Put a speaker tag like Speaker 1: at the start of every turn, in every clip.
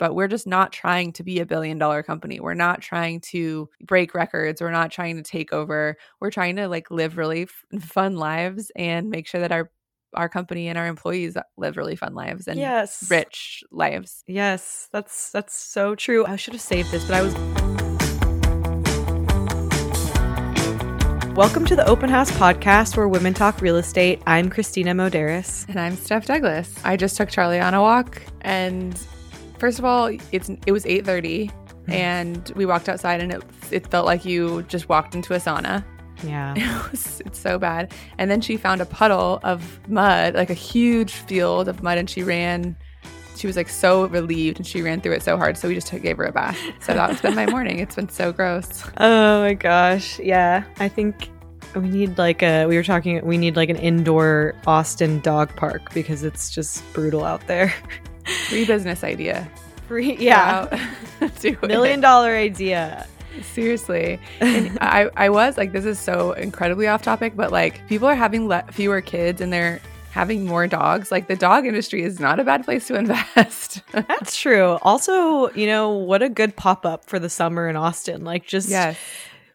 Speaker 1: but we're just not trying to be a billion dollar company. We're not trying to break records. We're not trying to take over. We're trying to like live really f- fun lives and make sure that our our company and our employees live really fun lives and
Speaker 2: Yes.
Speaker 1: rich lives.
Speaker 2: Yes, that's that's so true. I should have saved this, but I was Welcome to the Open House podcast where women talk real estate. I'm Kristina Modares.
Speaker 1: And I'm Steph Douglas. I just took Charlie on a walk and first of all, it's it was 8:30 mm-hmm. and we walked outside and it it felt like you just walked into a sauna.
Speaker 2: Yeah.
Speaker 1: It was, it's so bad. And then she found a puddle of mud, like a huge field of mud, and she ran. She was like so relieved and she ran through it so hard. So we just took, gave her a bath. So that's been my morning. It's been so gross.
Speaker 2: Oh my gosh. Yeah. I think we need like a we were talking we need like an indoor Austin dog park because it's just brutal out there.
Speaker 1: Free business idea.
Speaker 2: Free yeah.
Speaker 1: Do it.
Speaker 2: Million dollar idea.
Speaker 1: Seriously. And I, I was like, this is so incredibly off topic, but like people are having le- fewer kids and they're having more dogs. Like the dog industry is not a bad place to invest.
Speaker 2: That's true. Also, you know, what a good pop up for the summer in Austin. Like just
Speaker 1: yes.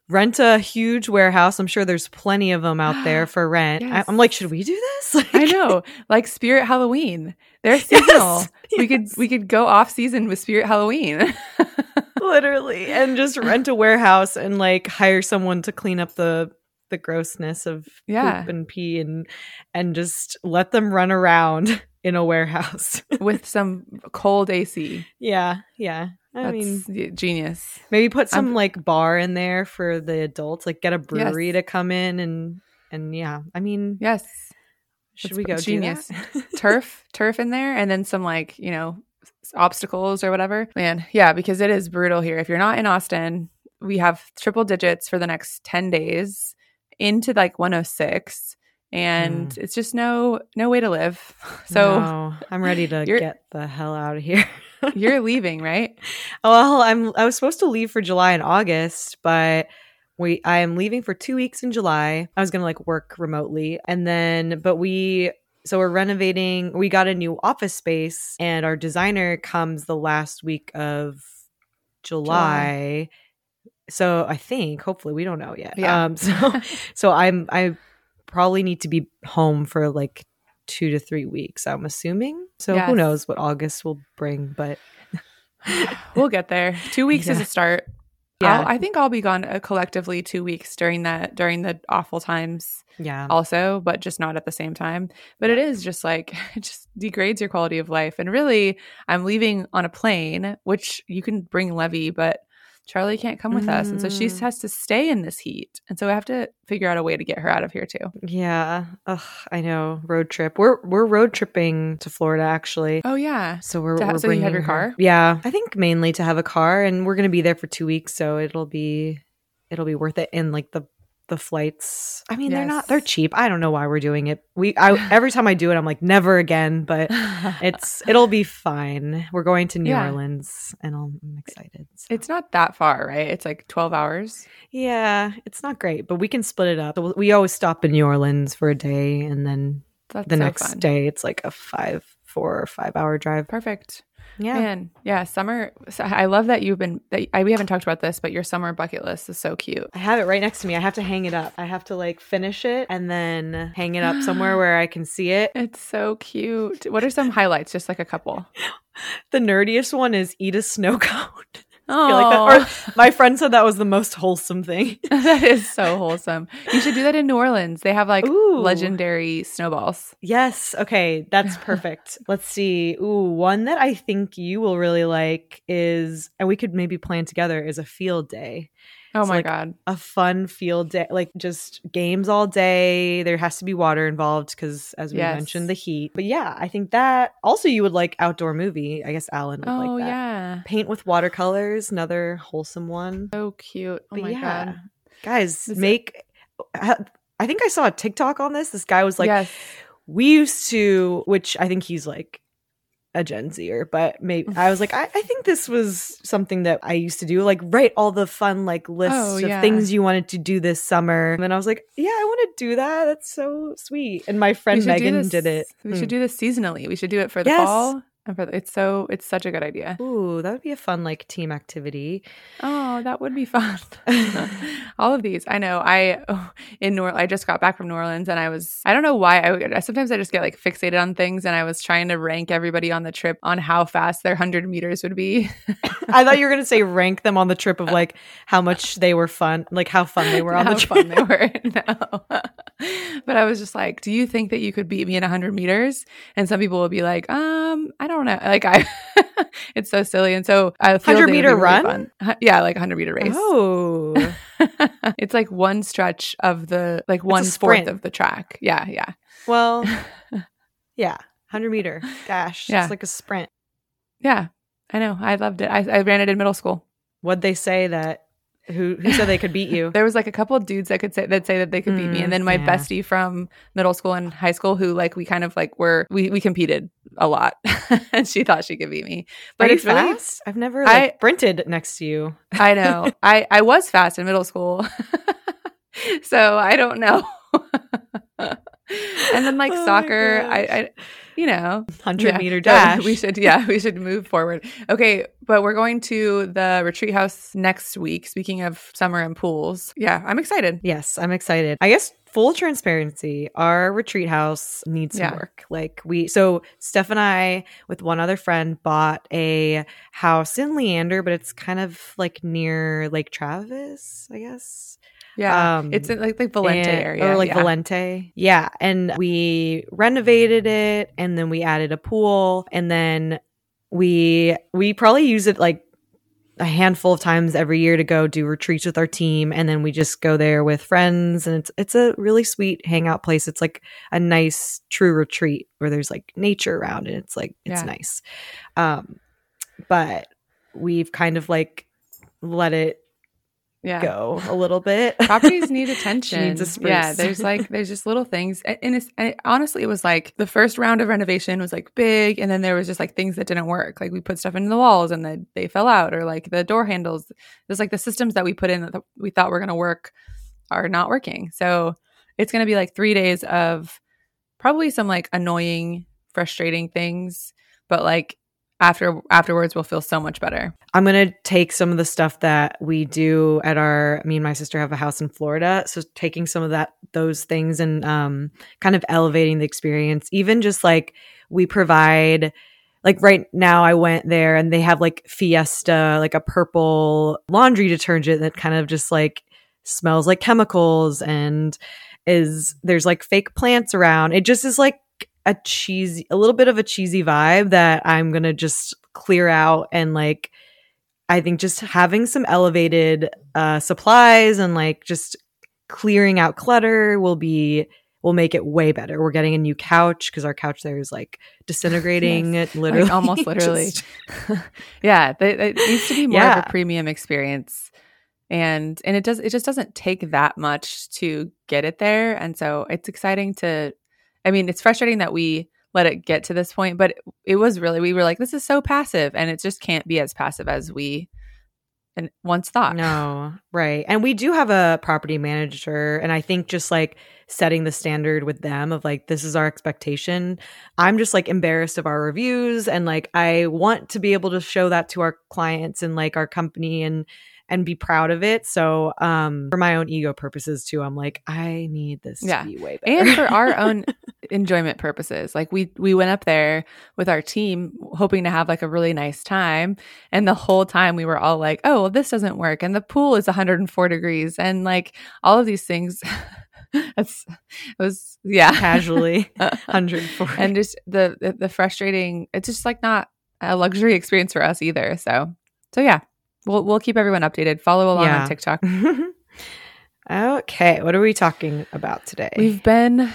Speaker 2: rent a huge warehouse. I'm sure there's plenty of them out there for rent. I,
Speaker 1: Yes.
Speaker 2: I'm like, should we do this? Like,
Speaker 1: I know. Like Spirit Halloween. They're seasonal. We could we could go off season with Spirit Halloween.
Speaker 2: literally, and just rent a warehouse and like hire someone to clean up the the grossness of
Speaker 1: Yeah.
Speaker 2: poop and pee and and just let them run around in a warehouse.
Speaker 1: with some cold AC.
Speaker 2: yeah, yeah. I
Speaker 1: That's
Speaker 2: mean,
Speaker 1: genius.
Speaker 2: maybe put
Speaker 1: I'm-
Speaker 2: some like bar in there for the adults. Like get a brewery
Speaker 1: Yes.
Speaker 2: to come in and and yeah. I mean,
Speaker 1: Yes.
Speaker 2: Should
Speaker 1: That's
Speaker 2: we go
Speaker 1: genius. turf, turf in there, and then some like you know obstacles or whatever. Man, yeah, because it is brutal here. If you're not in Austin, we have triple digits for the next ten days into like 106, and mm. it's just no no way to live. So
Speaker 2: No, I'm ready to get the hell out of here.
Speaker 1: you're leaving, right?
Speaker 2: well, I'm I was supposed to leave for July and August, but we I am leaving for 2 weeks in July. I was going to like work remotely and then but we so we're renovating. We got a new office space and our designer comes the last week of July. So I think hopefully we don't know yet.
Speaker 1: Yeah.
Speaker 2: Um so so I'm I probably need to be home for like 2 to 3 weeks, I'm assuming. So
Speaker 1: Yes.
Speaker 2: who knows what August will bring, but
Speaker 1: We'll get there. Two weeks is a start.
Speaker 2: Yeah.
Speaker 1: I'll- I think I'll be gone uh, collectively two weeks during that during the awful times
Speaker 2: yeah.
Speaker 1: also, but just not at the same time. But it is just like it just degrades your quality of life. And really, I'm leaving on a plane, which you can bring Levy, but Charlie can't come with us, and so she
Speaker 2: Mm.
Speaker 1: has to stay in this heat. And so I have to figure out a way to get her out of here too.
Speaker 2: Yeah. Ugh, I know. Road trip. We're we're road tripping to Florida actually.
Speaker 1: Oh yeah,
Speaker 2: So we're,
Speaker 1: To
Speaker 2: we're
Speaker 1: so you have
Speaker 2: bringing
Speaker 1: your
Speaker 2: her-
Speaker 1: car?
Speaker 2: Yeah, I think mainly to have a car, and we're gonna be there for two weeks, so it'll be it'll be worth it. And like the the flights, I mean, they're not they're cheap. I don't know why we're doing it. We I every time I do it, I'm like never again, but it's it'll be fine. We're going to New
Speaker 1: Yeah.
Speaker 2: Orleans, and I'm excited. so.
Speaker 1: it's not that far, right? It's like 12 hours.
Speaker 2: Yeah, it's not great, but we can split it up. We always stop in New Orleans for a day, and then
Speaker 1: That's
Speaker 2: the
Speaker 1: so
Speaker 2: next
Speaker 1: fun.
Speaker 2: day it's like a five, four or five hour drive.
Speaker 1: Perfect.
Speaker 2: Yeah,
Speaker 1: Man, yeah, summer. I love that you've been. That, I, we haven't talked about this, but your summer bucket list is so cute.
Speaker 2: I have it right next to me. I have to hang it up. I have to like finish it and then hang it up somewhere where I can see it.
Speaker 1: It's so cute. What are some highlights? Just like a couple.
Speaker 2: The nerdiest one is eat a snow cone.
Speaker 1: Oh,
Speaker 2: like my friend said that was the most wholesome thing.
Speaker 1: that is so wholesome. You should do that in New Orleans. They have like
Speaker 2: Ooh.
Speaker 1: legendary snowballs.
Speaker 2: Yes. Okay. That's perfect. Let's see. Ooh, one that I think you will really like is, and we could maybe plan together, is a field day.
Speaker 1: Oh
Speaker 2: It's
Speaker 1: my
Speaker 2: like-
Speaker 1: god.
Speaker 2: a fun field day, like just games all day. There has to be water involved because, as we
Speaker 1: Yes.
Speaker 2: mentioned, the heat. But yeah, I think that also you would like outdoor movie. I guess Alan would
Speaker 1: Oh
Speaker 2: like that.
Speaker 1: yeah.
Speaker 2: Paint with watercolors, another wholesome one.
Speaker 1: So cute. Oh
Speaker 2: But
Speaker 1: my
Speaker 2: yeah,
Speaker 1: god.
Speaker 2: guys,
Speaker 1: Is it-
Speaker 2: make. I think I saw a TikTok on this. This guy was like,
Speaker 1: yes.
Speaker 2: "We used to," which I think he's like a Gen Zer, but maybe I was like, I, I think this was something that I used to do, like write all the fun like lists
Speaker 1: Oh,
Speaker 2: of
Speaker 1: yeah.
Speaker 2: things you wanted to do this summer. And then I was like, yeah, I want to do that. That's so sweet. And my friend Megan did it.
Speaker 1: We
Speaker 2: Hmm.
Speaker 1: should do this seasonally. We should do it for the
Speaker 2: Yes.
Speaker 1: fall It's so it's such a good idea.
Speaker 2: Ooh, that would be a fun like team activity.
Speaker 1: Oh, that would be fun. All of these, I know. I oh, in New I just got back from New Orleans, and I was I don't know why I, I sometimes I just get like fixated on things, and I was trying to rank everybody on the trip on how fast their hundred meters would be.
Speaker 2: I thought you were gonna say rank them on the trip of like how much they were fun, like how fun they were on
Speaker 1: how
Speaker 2: the trip.
Speaker 1: fun they were. no, but I was just like, "Do you think that you could beat me in hundred meters?" And some people will be like, "Um, I don't know." Like I, it's so silly, and so I feel
Speaker 2: 100
Speaker 1: they would be
Speaker 2: meter
Speaker 1: really
Speaker 2: run?
Speaker 1: fun. Yeah, like hundred meter race.
Speaker 2: Oh,
Speaker 1: it's like one stretch of the like one fourth of the track. Yeah, yeah.
Speaker 2: well, yeah, hundred meter dash.
Speaker 1: Yeah.
Speaker 2: it's like a sprint.
Speaker 1: Yeah. I know. I loved it. I, I ran it in middle school.
Speaker 2: What'd they say that? Who who said they could beat you?
Speaker 1: There was like a couple of dudes that could say that say that they could beat me.
Speaker 2: Mm,
Speaker 1: And then my
Speaker 2: yeah.
Speaker 1: bestie from middle school and high school who like we kind of like were we we competed a lot. and she thought she could beat me. But
Speaker 2: Are
Speaker 1: it's really
Speaker 2: fast? I've never
Speaker 1: I-
Speaker 2: like, sprinted next to you.
Speaker 1: I know. I I was fast in middle school. so I don't know. And then like
Speaker 2: Oh
Speaker 1: soccer, I. I you know,
Speaker 2: Hundred
Speaker 1: Yeah,
Speaker 2: meter dash.
Speaker 1: we should, yeah, we should move forward. Okay, but we're going to the retreat house next week. Speaking of summer and pools, yeah, I'm excited.
Speaker 2: Yes, I'm excited. I guess full transparency, our retreat house needs some
Speaker 1: Yeah.
Speaker 2: work. Like we so Steph and I with one other friend bought a house in Leander, but it's kind of like near Lake Travis, I guess.
Speaker 1: Yeah,
Speaker 2: Um,
Speaker 1: it's in like the Volente
Speaker 2: and-
Speaker 1: area,
Speaker 2: Or like
Speaker 1: yeah.
Speaker 2: Volente. Yeah. And we renovated it and then we added a pool and then we we probably use it like a handful of times every year to go do retreats with our team and then we just go there with friends and it's it's a really sweet hangout place. It's like a nice true retreat where there's like nature around and it's like it's
Speaker 1: Yeah.
Speaker 2: nice. Um but we've kind of like let it
Speaker 1: Yeah,
Speaker 2: go a little bit.
Speaker 1: properties need attention.
Speaker 2: needs a spruce.
Speaker 1: Yeah, there's like there's just little things, and and it, honestly it was like the first round of renovation was like big, and then there was just like things that didn't work. Like we put stuff into the walls and then they fell out, or like the door handles. There's like the systems that we put in that we thought were gonna work are not working. So it's gonna be like three days of probably some like annoying, frustrating things, but like after afterwards we'll feel so much better.
Speaker 2: I'm gonna take some of the stuff that we do at our. Me and my sister have a house in Florida, so taking some of that, those things, and um, kind of elevating the experience. Even just like we provide, like right now, I went there and they have like Fiesta, like a purple laundry detergent that kind of just like smells like chemicals and is there's like fake plants around. It just is like a cheesy, a little bit of a cheesy vibe that I'm gonna just clear out and like. I think just having some elevated uh, supplies and like just clearing out clutter will be will make it way better. We're getting a new couch because our couch there is like disintegrating. It literally,
Speaker 1: Like, almost literally.
Speaker 2: just-
Speaker 1: yeah, they, it needs to be more
Speaker 2: Yeah.
Speaker 1: of a premium experience, and and it does it just doesn't take that much to get it there, and so it's exciting to. I mean, it's frustrating that we let it get to this point, but it was really we were like, this is so passive, and it just can't be as passive as we and once thought.
Speaker 2: No, right. And we do have a property manager. And I think just like setting the standard with them of like, this is our expectation. I'm just like embarrassed of our reviews. And like, I want to be able to show that to our clients and like our company and, and be proud of it. So, um, for my own ego purposes too, I'm like, I need this
Speaker 1: Yeah.
Speaker 2: to be way better.
Speaker 1: and for our own enjoyment purposes like we we went up there with our team hoping to have like a really nice time and the whole time we were all like oh well this doesn't work and the pool is 104 degrees and like all of these things it's it was yeah
Speaker 2: casually 104.
Speaker 1: and just the, the the frustrating it's just like not a luxury experience for us either so so yeah we'll we'll keep everyone updated follow along
Speaker 2: Yeah.
Speaker 1: on tiktok
Speaker 2: okay. What are we talking about today?
Speaker 1: we've been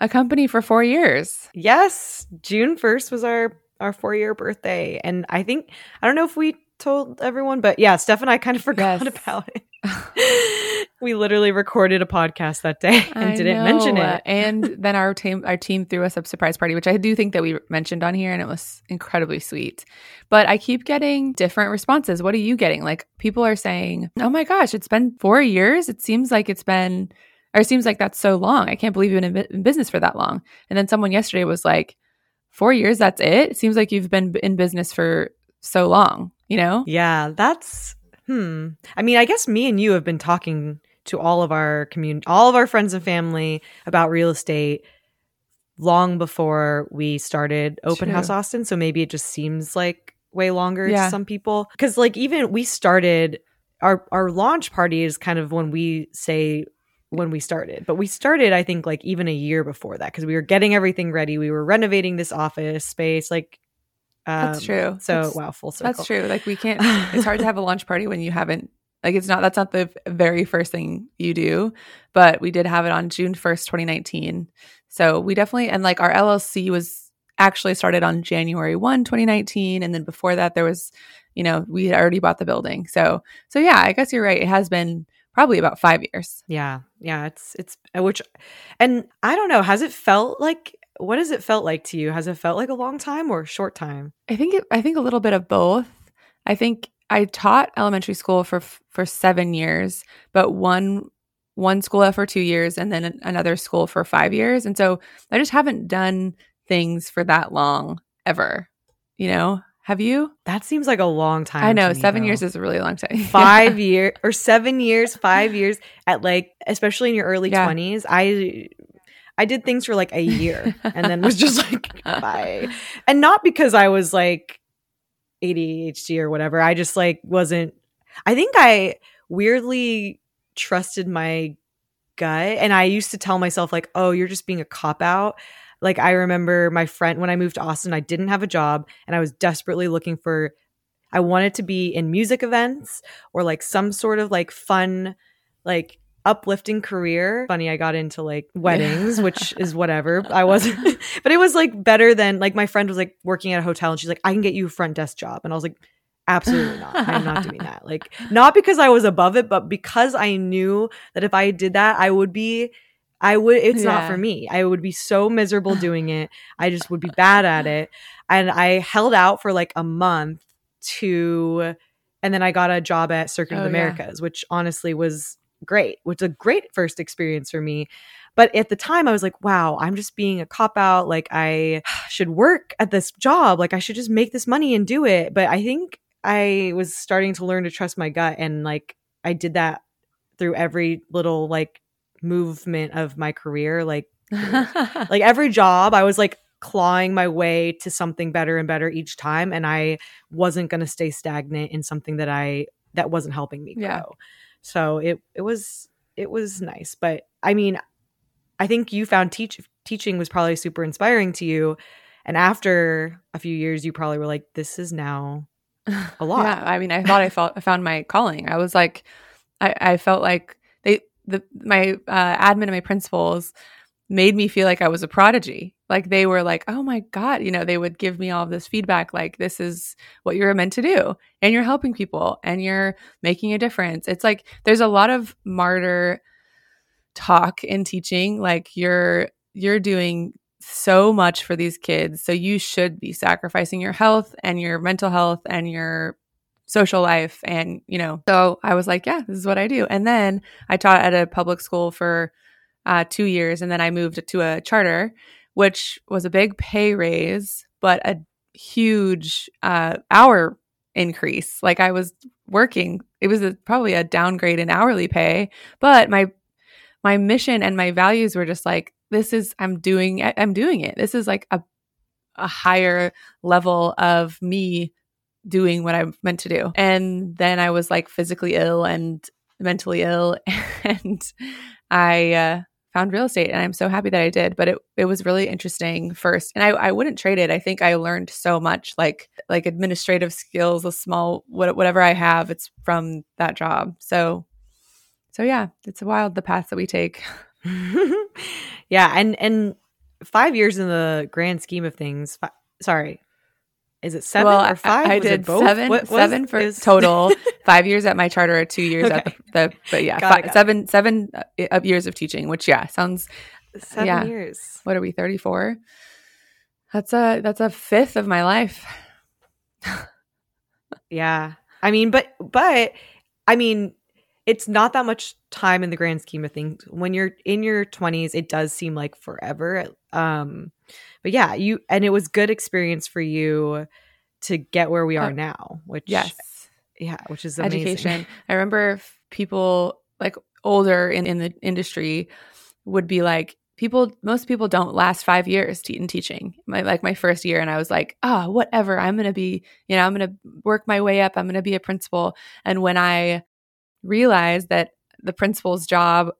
Speaker 1: a company for four years
Speaker 2: Yes, June 1st was our our 4-year birthday and I think I don't know if we told everyone but yeah, Steph and I kind of forgot
Speaker 1: Yes.
Speaker 2: about it. we literally recorded a podcast that day and
Speaker 1: I
Speaker 2: didn't mention it.
Speaker 1: and then our team our team threw us a surprise party, which I do think that we mentioned on here and it was incredibly sweet. But I keep getting different responses. What are you getting? Like people are saying, "Oh my gosh, it's been 4 years. It seems like it's been or it seems like that's so long. I can't believe you've been in in business for that long." And then someone yesterday was like, four years, that's it. It seems like you've been in business for so long, you know?
Speaker 2: Yeah, that's hmm. I mean, I guess me and you have been talking to all of our community, all of our friends and family about real estate long before we started Open
Speaker 1: True.
Speaker 2: House Austin. So maybe it just seems like way longer
Speaker 1: Yeah.
Speaker 2: to some people. Because like even we started our our launch party is kind of when we say when we started, but we started I think like even a year before that because we were getting everything ready. We were renovating this office space. Like
Speaker 1: That's
Speaker 2: um,
Speaker 1: true.
Speaker 2: So
Speaker 1: That's-
Speaker 2: wow, full circle.
Speaker 1: That's true. Like we can't it's hard to have a launch party when you haven't like it's not that's not the very first thing you do but we did have it on june 1st 2019 so we definitely and like our llc was actually started on january 1 2019 and then before that there was you know we had already bought the building so so yeah i guess you're right it has been probably about five years
Speaker 2: Yeah, yeah, it's it's uh, which, and I don't know. Has it felt like what has it felt like to you? Has it felt like a long time or a short time?
Speaker 1: I think it, I think a little bit of both. I think I taught elementary school for for seven years, but one one school for two years, and then another school for five years, and so I just haven't done things for that long ever. You know, have you?
Speaker 2: That seems like a long time.
Speaker 1: I know
Speaker 2: me,
Speaker 1: seven
Speaker 2: though.
Speaker 1: years is a really long time.
Speaker 2: five year or seven years, five years at like especially in your early
Speaker 1: Yeah.
Speaker 2: twenties. I I did things for like a year and then was just like bye, and not because I was like ADHD or whatever. I just like wasn't. I think I weirdly trusted my gut, and I used to tell myself like, "Oh, you're just being a cop out." Like I remember my friend when I moved to Austin, I didn't have a job, and I was desperately looking for. I wanted to be in music events or like some sort of like fun, like uplifting career. Funny, I got into like weddings, which is whatever. I wasn't, but it was like better than like my friend was like working at a hotel and she's like, I can get you a front desk job. And I was like, absolutely not. I'm not doing that. Like, not because I was above it, but because I knew that if I did that, I would be. I would, it's not for me. I would be so miserable doing it. I just would be bad at it. And I held out for like a month to, and then I got a job at Circuit of
Speaker 1: Oh,
Speaker 2: the
Speaker 1: yeah.
Speaker 2: Americas, which honestly was great, which is a great first experience for me. But at the time, I was like, wow, I'm just being a cop out. Like, I should work at this job. Like, I should just make this money and do it. But I think I was starting to learn to trust my gut. And like, I did that through every little like movement of my career. Like, like every job i was like clawing my way to something better and better each time and i wasn't going to stay stagnant in something that i that wasn't helping me grow
Speaker 1: Yeah.
Speaker 2: So it it was it was nice but i mean i think you found teach teaching was probably super inspiring to you and after a few years you probably were like this is now a lot
Speaker 1: Yeah, I mean, I thought I felt I found my calling. I was like, I, I felt like they the my uh, admin and my principals made me feel like I was a prodigy. Like they were like, oh my god, you know, they would give me all this feedback, like this is what you're meant to do, and you're helping people, and you're making a difference. It's like there's a lot of martyr talk in teaching, like you're you're doing so much for these kids. So you should be sacrificing your health and your mental health and your social life. And, you know, so I was like, yeah, this is what I do. And then I taught at a public school for uh, two years. And then I moved to a charter, which was a big pay raise, but a huge uh, hour increase. Like I was working, it was a, probably a downgrade in hourly pay, but my my mission and my values were just like this is i'm doing i'm doing it this is like a a higher level of me doing what i'm meant to do and then i was like physically ill and mentally ill and i uh, found real estate and i'm so happy that i did but it, it was really interesting first and I, I wouldn't trade it i think i learned so much like like administrative skills a small whatever i have it's from that job so so yeah it's wild the path that we take
Speaker 2: yeah, and and five years in the grand scheme of things. Fi- sorry, is it seven
Speaker 1: well,
Speaker 2: or five?
Speaker 1: I,
Speaker 2: it
Speaker 1: did
Speaker 2: both?
Speaker 1: seven,
Speaker 2: What
Speaker 1: seven for
Speaker 2: is-
Speaker 1: total. five years at my charter, or two years at the, the. But yeah,
Speaker 2: Got it,
Speaker 1: fi-
Speaker 2: got it.
Speaker 1: seven, seven uh, of years of teaching. Which yeah, sounds.
Speaker 2: seven
Speaker 1: yeah.
Speaker 2: years.
Speaker 1: What are we? Thirty four. That's a that's a fifth of my life.
Speaker 2: Yeah, I mean, but but I mean, it's not that much time in the grand scheme of things. When you're in your twenties, it does seem like forever. Um, but yeah, you and it was good experience for you to get where we are
Speaker 1: Uh,
Speaker 2: now, which
Speaker 1: Yes.
Speaker 2: yeah, which is amazing.
Speaker 1: education. I remember people like older in, in the industry would be like, people, most people don't last five years in teaching. My, like my first year, and I was like, ah, whatever. I'm going to be, you know, I'm going to work my way up. I'm going to be a principal. And when I realized that the principal's job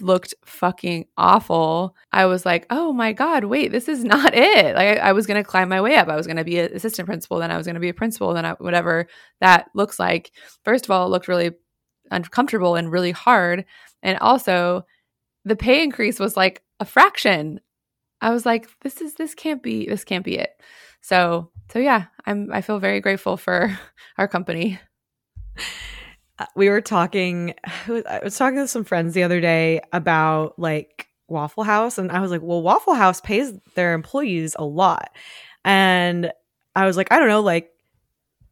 Speaker 1: looked fucking awful, I was like, oh my God, wait, this is not it. Like I, I was going to climb my way up. I was going to be an assistant principal, then I was going to be a principal, then I, whatever that looks like. First of all, it looked really uncomfortable and really hard. And also, the pay increase was like a fraction. I was like, this is this can't be this can't be it. So so yeah, I'm I feel very grateful for our company.
Speaker 2: Uh, we were talking i was talking to some friends the other day about like waffle house and i was like well waffle house pays their employees a lot. And i was like i don't know like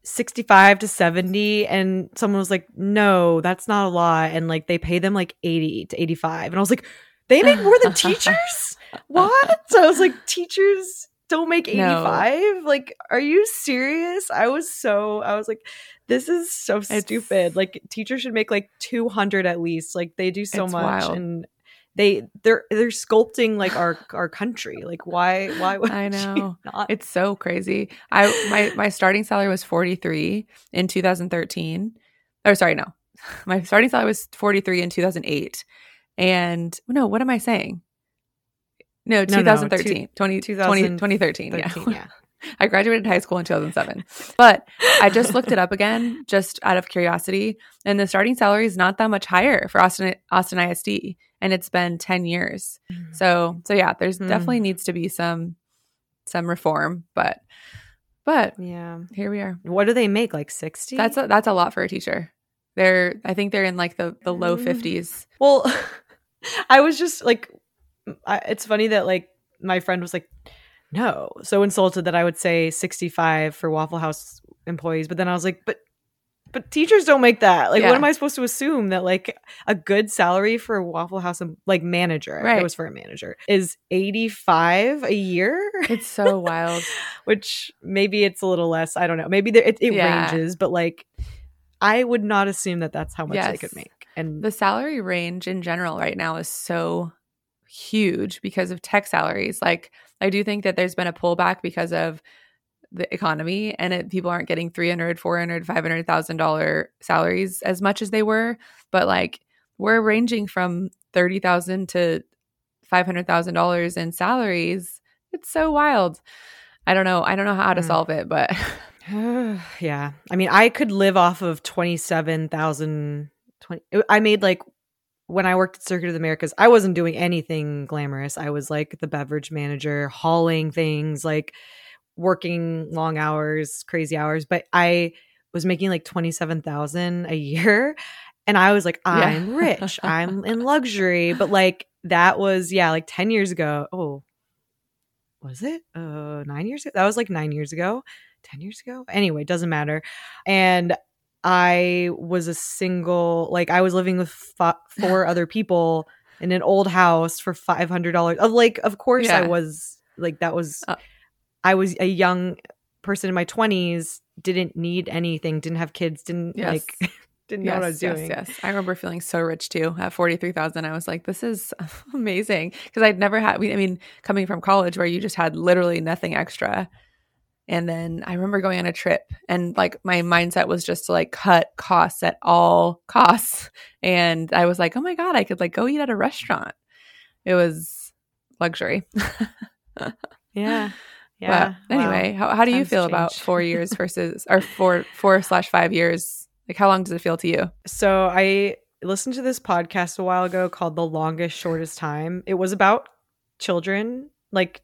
Speaker 2: 65 to 70 and someone was like no that's not a lot. And like they pay them like 80 to 85 and i was like they make more than teachers? What? So i was like teachers don't make
Speaker 1: No.
Speaker 2: 85 like are you serious i was so i was like this is so
Speaker 1: It's-
Speaker 2: stupid like teachers should make like 200 at least like they do so much
Speaker 1: wild.
Speaker 2: and they they're they're sculpting like our our country like why why would
Speaker 1: I know.
Speaker 2: not
Speaker 1: It's so crazy. I my my starting salary was 43 in 2013. Or sorry, no. My starting salary was 43 in 2008. And no, what am I saying? No,
Speaker 2: No, no,
Speaker 1: 2013. 20, 20,
Speaker 2: 2013,
Speaker 1: 2013. Yeah.
Speaker 2: yeah
Speaker 1: I graduated high school in 2007. But I just looked it up again, just out of curiosity. And the starting salary is not that much higher for Austin Austin ISD. And it's been 10 years. So so yeah, there's
Speaker 2: Hmm.
Speaker 1: definitely needs to be some some reform. But but
Speaker 2: yeah
Speaker 1: here we are.
Speaker 2: what do they make like 60
Speaker 1: That's a, that's a lot for a teacher. They're I think they're in like the the low
Speaker 2: Mm.
Speaker 1: 50s.
Speaker 2: Well, I was just like, I, it's funny that like my friend was like, no, so insulted that I would say 65 for Waffle House employees, but then I was like, but but teachers don't make that. Like,
Speaker 1: Yeah.
Speaker 2: what am I supposed to assume that like a good salary for a Waffle House like manager,
Speaker 1: Right.
Speaker 2: it was for a manager, is 85 a year?
Speaker 1: It's so wild.
Speaker 2: Which maybe it's a little less. I don't know. Maybe there, it, it
Speaker 1: Yeah.
Speaker 2: ranges, but like, I would not assume that that's how much they could make. And
Speaker 1: The salary range in general right now is so huge because of tech salaries. Like I do think that there's been a pullback because of the economy and it, people aren't getting 300 400 500000 dollar salaries as much as they were but like we're ranging from 30000 to $500000 in salaries it's so wild i don't know i don't know how to
Speaker 2: Hmm.
Speaker 1: solve it but
Speaker 2: yeah. I mean, I could live off of 27,000 20 I made like when I worked at Circuit of the Americas, I wasn't doing anything glamorous. I was like the beverage manager, hauling things, like working long hours, crazy hours, but I was making like 27,000 a year and I was like I'm rich. I'm in luxury, but like that was yeah, like 10 years ago. Oh. Was it? Uh 9 years ago? That was like 9 years ago. 10 years ago anyway doesn't matter and i was a single like i was living with f- four other people in an old house for $500 like of course i was like that was
Speaker 1: Uh.
Speaker 2: i was a young person in my 20s didn't need anything didn't have kids didn't
Speaker 1: Yes.
Speaker 2: like didn't know
Speaker 1: yes,
Speaker 2: what i was doing
Speaker 1: yes yes. I remember feeling so rich too at 43000 i was like this is amazing. Because i'd never had i mean coming from college where you just had literally nothing extra and then i remember going on a trip and like my mindset was just to like cut costs at all costs. And i was like oh my god i could like go eat at a restaurant. It was luxury.
Speaker 2: Yeah. Yeah.
Speaker 1: But anyway
Speaker 2: Wow.
Speaker 1: how, how do you
Speaker 2: Times
Speaker 1: feel about four years versus or four four slash five years? Like how long does it feel to you?
Speaker 2: So I listened to this podcast a while ago called The Longest Shortest Time. It was about children. Like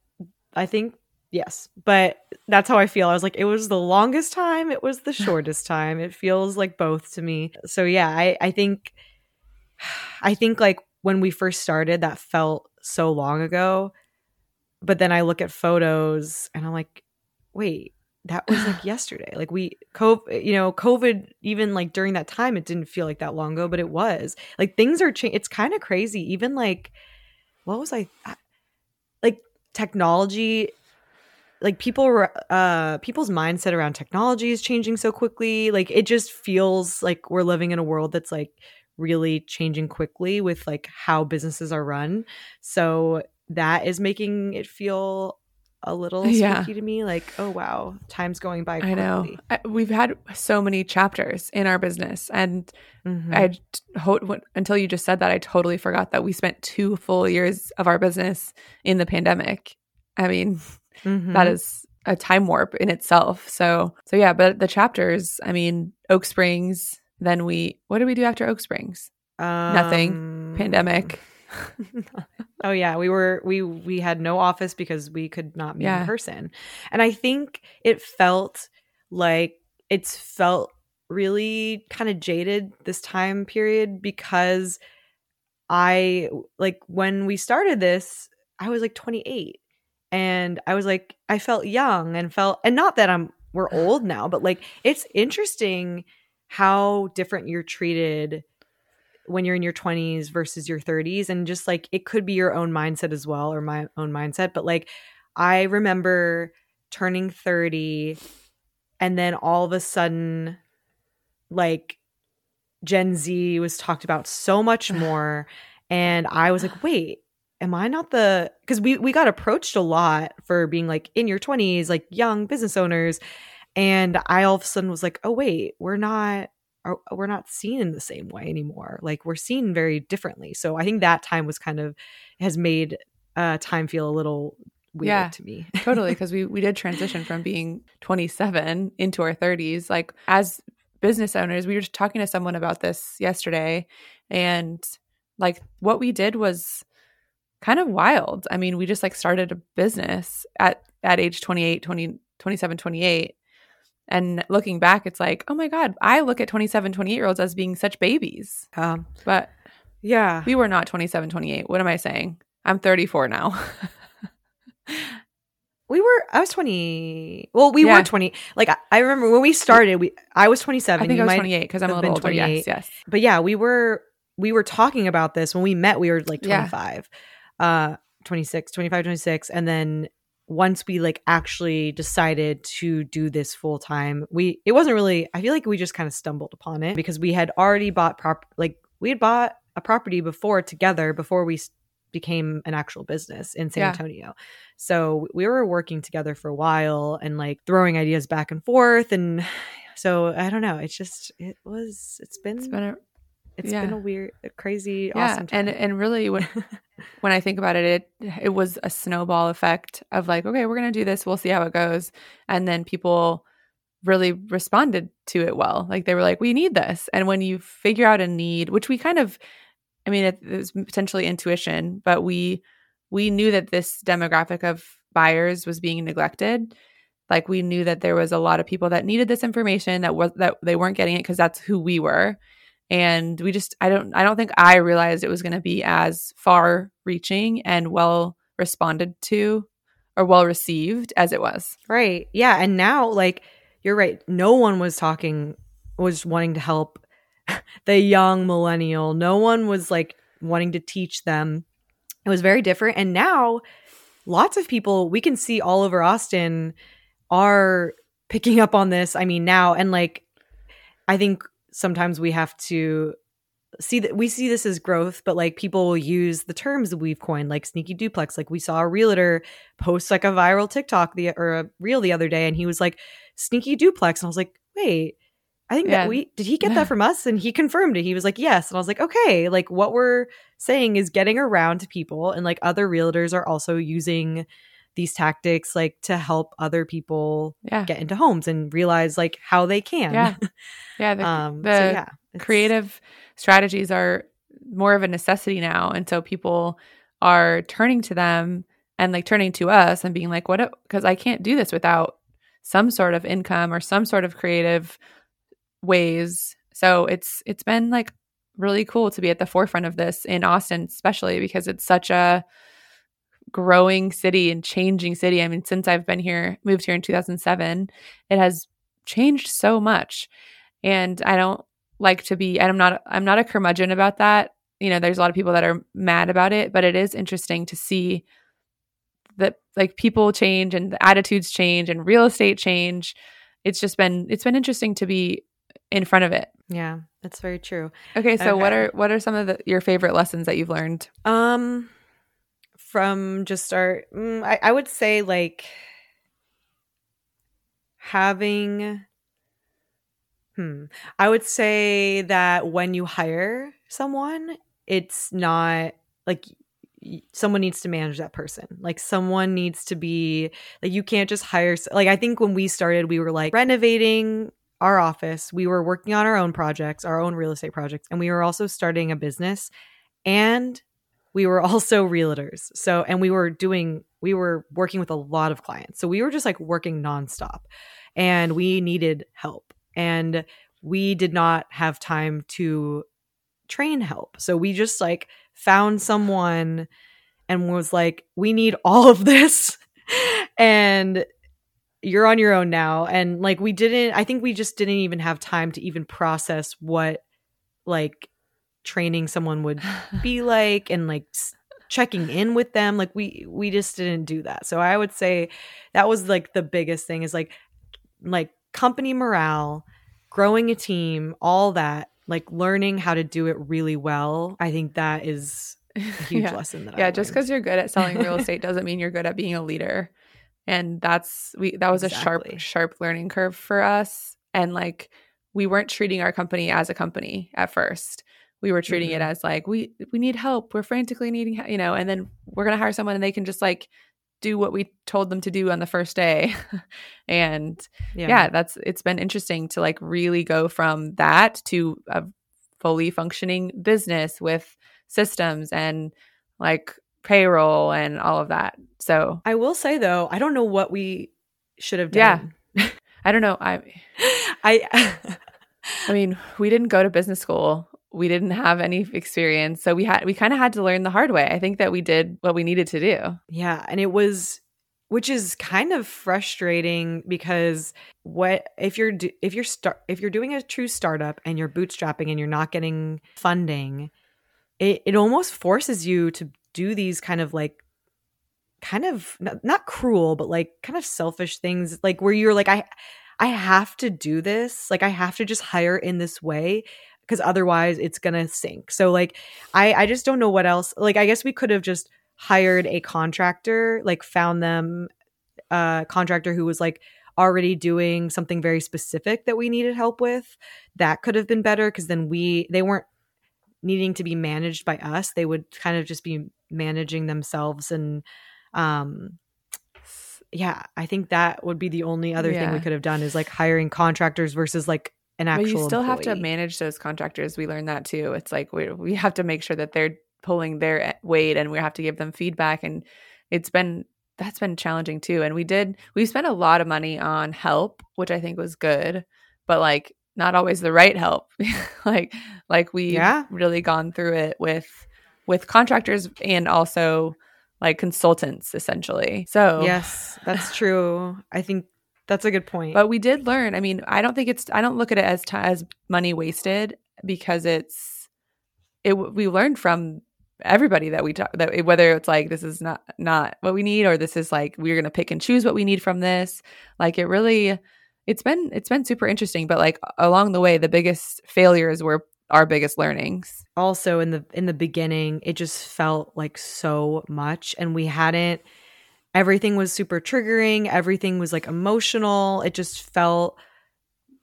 Speaker 2: I think yes, but that's how I feel. I was like it was the longest time, it was the shortest time. It feels like both to me. So yeah, I I think I think like when we first started that felt so long ago. But then I look at photos and I'm like, wait, that was like yesterday. Like we, COVID, you know, COVID, even like during that time, it didn't feel like that long ago, but it was. Like things are changing. It's kind of crazy. Even like, what was I? I- Like technology like people uh people's mindset around technology is changing so quickly like it just feels like we're living in a world that's like really changing quickly with like how businesses are run so that is making it feel a little spooky yeah. to me like oh wow time's going by quickly.
Speaker 1: i know I, we've had so many chapters in our business and mm-hmm. i ho- until you just said that i totally forgot that we spent two full years of our business in the pandemic i mean mm-hmm. that is a time warp in itself so so yeah but the chapters i mean oak springs then we what did we do after oak springs um, nothing pandemic
Speaker 2: oh yeah, we were we we had no office because we could not meet yeah. in person. And I think it felt like it's felt really kind of jaded this time period because I like when we started this, I was like 28 and I was like I felt young and felt and not that I'm we're old now, but like it's interesting how different you're treated when you're in your 20s versus your 30s and just like it could be your own mindset as well or my own mindset but like i remember turning 30 and then all of a sudden like gen z was talked about so much more and i was like wait am i not the because we we got approached a lot for being like in your 20s like young business owners and i all of a sudden was like oh wait we're not are we're not seen in the same way anymore. Like we're seen very differently. So I think that time was kind of has made uh, time feel a little weird yeah, to me.
Speaker 1: totally, because we we did transition from being 27 into our 30s. Like as business owners, we were just talking to someone about this yesterday, and like what we did was kind of wild. I mean, we just like started a business at at age 28, 20, 27, 28 and looking back, it's like, oh my God, I look at 27, 28 year olds as being such babies. Um, but yeah, we were not 27, 28. What am I saying? I'm 34 now.
Speaker 2: we were, I was 20. Well, we yeah. were 20. Like, I, I, remember when we started, we I was 27.
Speaker 1: I think I was 28 because I'm a little older. Yes, yes.
Speaker 2: But yeah, we were, we were talking about this when we met. We were like 25, yeah. Uh, 26, 25, 26. And then once we like actually decided to do this full time, we it wasn't really I feel like we just kind of stumbled upon it because we had already bought prop like we had bought a property before together before we became an actual business in San yeah. Antonio. So we were working together for a while and like throwing ideas back and forth and so I don't know, it's just it was it's been
Speaker 1: it's been a
Speaker 2: it's yeah. been a weird, crazy, yeah. awesome
Speaker 1: time. And and really, when when I think about it, it it was a snowball effect of like, okay, we're gonna do this, we'll see how it goes, and then people really responded to it well. Like they were like, we need this, and when you figure out a need, which we kind of, I mean, it, it was potentially intuition, but we we knew that this demographic of buyers was being neglected like we knew that there was a lot of people that needed this information that was that they weren't getting it because that's who we were and we just i don't i don't think i realized it was going to be as far reaching and well responded to or well received as it was.
Speaker 2: Right. Yeah and now like you're right. No one was talking was wanting to help the young millennial. No one was like wanting to teach them. It was very different. And now lots of people we can see all over austin are picking up on this i mean now. And like i think sometimes we have to see that we see this as growth, but like people will use the terms that we've coined, like sneaky duplex. Like we saw a realtor post like a viral TikTok the or a reel the other day, and he was like sneaky duplex, and I was like, wait. I think yeah. that we did he get that from us and he confirmed it. He was like, "Yes." And I was like, "Okay, like what we're saying is getting around to people and like other realtors are also using these tactics like to help other people yeah. get into homes and realize like how they can.
Speaker 1: Yeah. Yeah. The, um, the so yeah, creative strategies are more of a necessity now. And so people are turning to them and like turning to us and being like, what, because I can't do this without some sort of income or some sort of creative ways. So it's, it's been like really cool to be at the forefront of this in Austin, especially because it's such a, growing city and changing city. I mean, since I've been here, moved here in 2007, it has changed so much. And I don't like to be, and I'm not, I'm not a curmudgeon about that. You know, there's a lot of people that are mad about it, but it is interesting to see that like people change and the attitudes change and real estate change. It's just been it's been interesting to be in front of it.
Speaker 2: Yeah, that's very true.
Speaker 1: Okay, so what are what are some of the, your favorite lessons that you've learned?
Speaker 2: Um, from just our, mm, I, I would say like having, hmm, I would say that when you hire someone, it's not like someone needs to manage that person. Like someone needs to be like you can't just hire. Like I think when we started, we were like renovating our office. We were working on our own projects, our own real estate projects, and we were also starting a business. And we were also realtors. So, and we were doing, we were working with a lot of clients. So we were just like working nonstop and we needed help. And we did not have time to train help. So we just like found someone and was like, we need all of this. and you're on your own now. And like, we didn't, I think we just didn't even have time to even process what like training someone would be like and like checking in with them like we we just didn't do that. So i would say that was like the biggest thing is like like company morale growing a team all that like learning how to do it really well. I think that is a huge
Speaker 1: yeah.
Speaker 2: lesson that
Speaker 1: yeah
Speaker 2: I
Speaker 1: just because you're good at selling real estate doesn't mean you're good at being a leader. And that's we that was
Speaker 2: Exactly.
Speaker 1: a sharp sharp learning curve for us. And like we weren't treating our company as a company at first we were treating it
Speaker 2: Mhm.
Speaker 1: as like we we need help we're frantically needing he- you know and then we're gonna hire someone and they can just like do what we told them to do on the first day and yeah. that's it's been interesting to like really go from that to a fully functioning business with systems and like payroll and all of that so
Speaker 2: i will say though i don't know what we should have
Speaker 1: Yeah.
Speaker 2: done
Speaker 1: i don't know i
Speaker 2: i
Speaker 1: i mean we didn't go to business school we didn't have any experience so we had we kind of had to learn the hard way. I think that we did what we needed to do.
Speaker 2: Yeah, and it was which is kind of frustrating because what if you're do, if you're start if you're doing a true startup and you're bootstrapping and you're not getting funding, it it almost forces you to do these kind of like kind of not, not cruel but like kind of selfish things like where you're like I I have to do this, like I have to just hire in this way because otherwise it's to sink. So like I I just don't know what else. Like I guess we could have just hired a contractor, like found them a contractor who was like already doing something very specific that we needed help with. That could have been better because then we they weren't needing to be managed by us. They would kind of just be managing themselves and um yeah, I think that would be the only other thing we could have done is like hiring contractors versus like an actual
Speaker 1: but you still have to manage those contractors. We learned that too. It's like we, we have to make sure that they're pulling their e, weight and we have to give them feedback and it's been that's been challenging too. And we did we spent a lot of money on help which i think was good but like not always the right help. Like like we
Speaker 2: Yeah.
Speaker 1: really gone through it with with contractors and also like consultants essentially. So
Speaker 2: Yes, that's true. I think that's a good point.
Speaker 1: but we did learn. I mean, I don't think it's. I don't look at it as ti as money wasted because it's. It we learned from everybody that we talk that whether it's like this is not not what we need or this is like we're gonna pick and choose what we need from this. Like it really, it's been it's been super interesting. But like along the way, the biggest failures were our biggest learnings.
Speaker 2: also in the in the beginning it just felt like so much and we hadn't everything was super triggering everything was like emotional. It just felt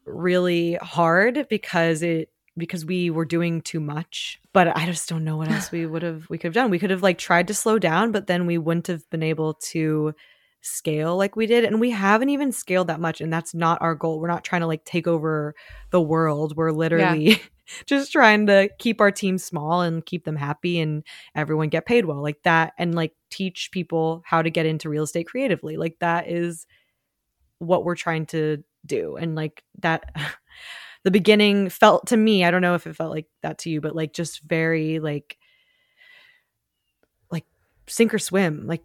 Speaker 2: really hard because it because we were doing too much. But i just don't know what else we would have we could have done. We could have like tried to slow down but then we wouldn't have been able to scale like we did and we haven't even scaled that much and that's not our goal. We're not trying to like take over the world. We're literally just trying to keep our team small and keep them happy and everyone get paid well like that and like teach people how to get into real estate creatively like that is what we're trying to do and like that the beginning felt to me i don't know if it felt like that to you but like just very like like sink or swim like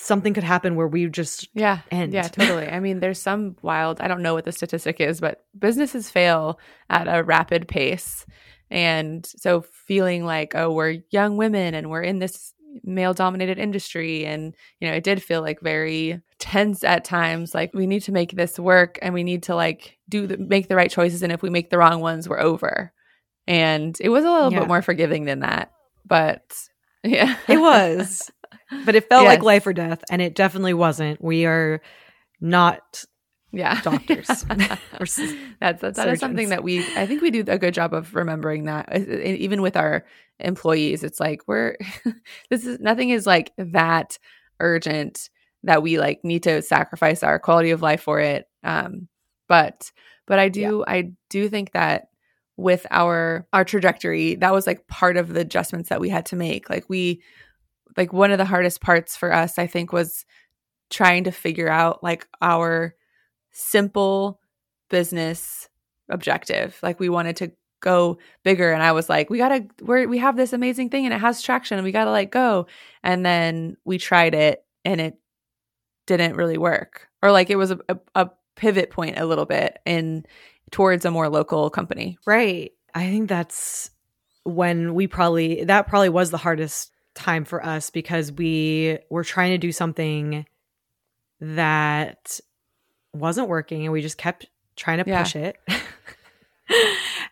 Speaker 2: something could happen where we just
Speaker 1: Yeah.
Speaker 2: end
Speaker 1: Yeah, totally. I mean, there's some wild, I don't know what the statistic is, but businesses fail at a rapid pace. And so feeling like, oh, we're young women and we're in this male dominated industry and you know it did feel like very tense at times like we need to make this work and we need to like do the, make the right choices and if we make the wrong ones we're over and it was a little
Speaker 2: Yeah.
Speaker 1: bit more forgiving than that but yeah
Speaker 2: It was. But it felt like life or death and it definitely wasn't. We are not
Speaker 1: yeah.
Speaker 2: doctors.
Speaker 1: That's that, that is something that we i think we do a good job of remembering that. Even with our employees it's like we're this is nothing is like that urgent that we like need to sacrifice our quality of life for it. Um but but i do i do think that with our our trajectory that was like part of the adjustments that we had to make. Like we like one of the hardest parts for us i think was trying to figure out like our simple business objective. Like we wanted to go bigger and I was like, we got to we're we have this amazing thing and it has traction and we got to like go. And then we tried it and it didn't really work. Or like it was a, a, a pivot point a little bit in towards a more local company.
Speaker 2: Right. I think that's when we probably that probably was the hardest time for us because we were trying to do something that wasn't working and we just kept trying to
Speaker 1: Yeah.
Speaker 2: push it.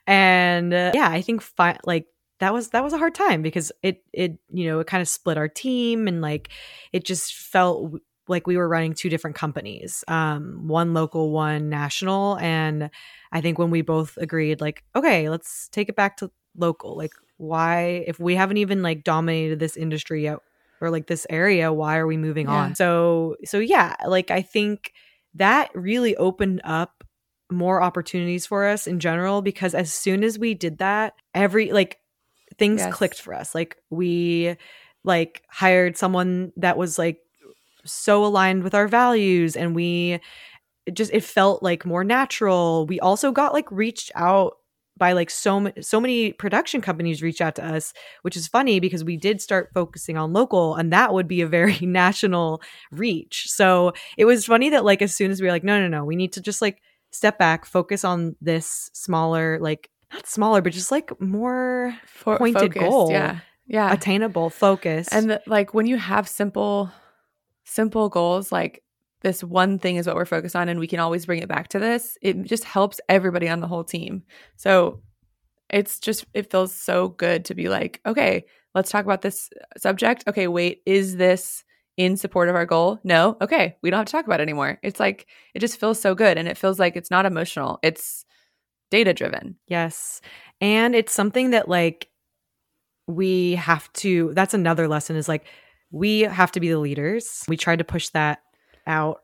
Speaker 2: and uh, yeah, I think fi- like that was that was a hard time because it it you know, it kind of split our team and like it just felt like we were running two different companies. Um one local, one national and I think when we both agreed, like, okay, let's take it back to local. Like, why, if we haven't even like dominated this industry yet or like this area, why are we moving
Speaker 1: Yeah.
Speaker 2: on? So, so yeah, like I think that really opened up more opportunities for us in general because as soon as we did that, every like things
Speaker 1: Yes.
Speaker 2: clicked for us. Like, we like hired someone that was like so aligned with our values and we it just it felt like more natural we also got like reached out by like so so many production companies reach out to us which is funny because we did start focusing on local and that would be a very national reach so it was funny that like as soon as we were like no no no we need to just like step back focus on this smaller like not smaller but just like more
Speaker 1: For,
Speaker 2: Pointed goal.
Speaker 1: Yeah. Yeah.
Speaker 2: attainable focus
Speaker 1: and the, like when you have simple simple goals like this one thing is what we're focused on and we can always bring it back to this it just helps everybody on the whole team. So it's just it feels so good to be like okay let's talk about this subject. Okay wait is this in support of our goal? No. Okay we don't have to talk about it anymore. It's like it just feels so good and it feels like it's not emotional. It's data driven
Speaker 2: Yes. And it's something that like we have to that's another lesson is like we have to be the leaders. We tried to push that out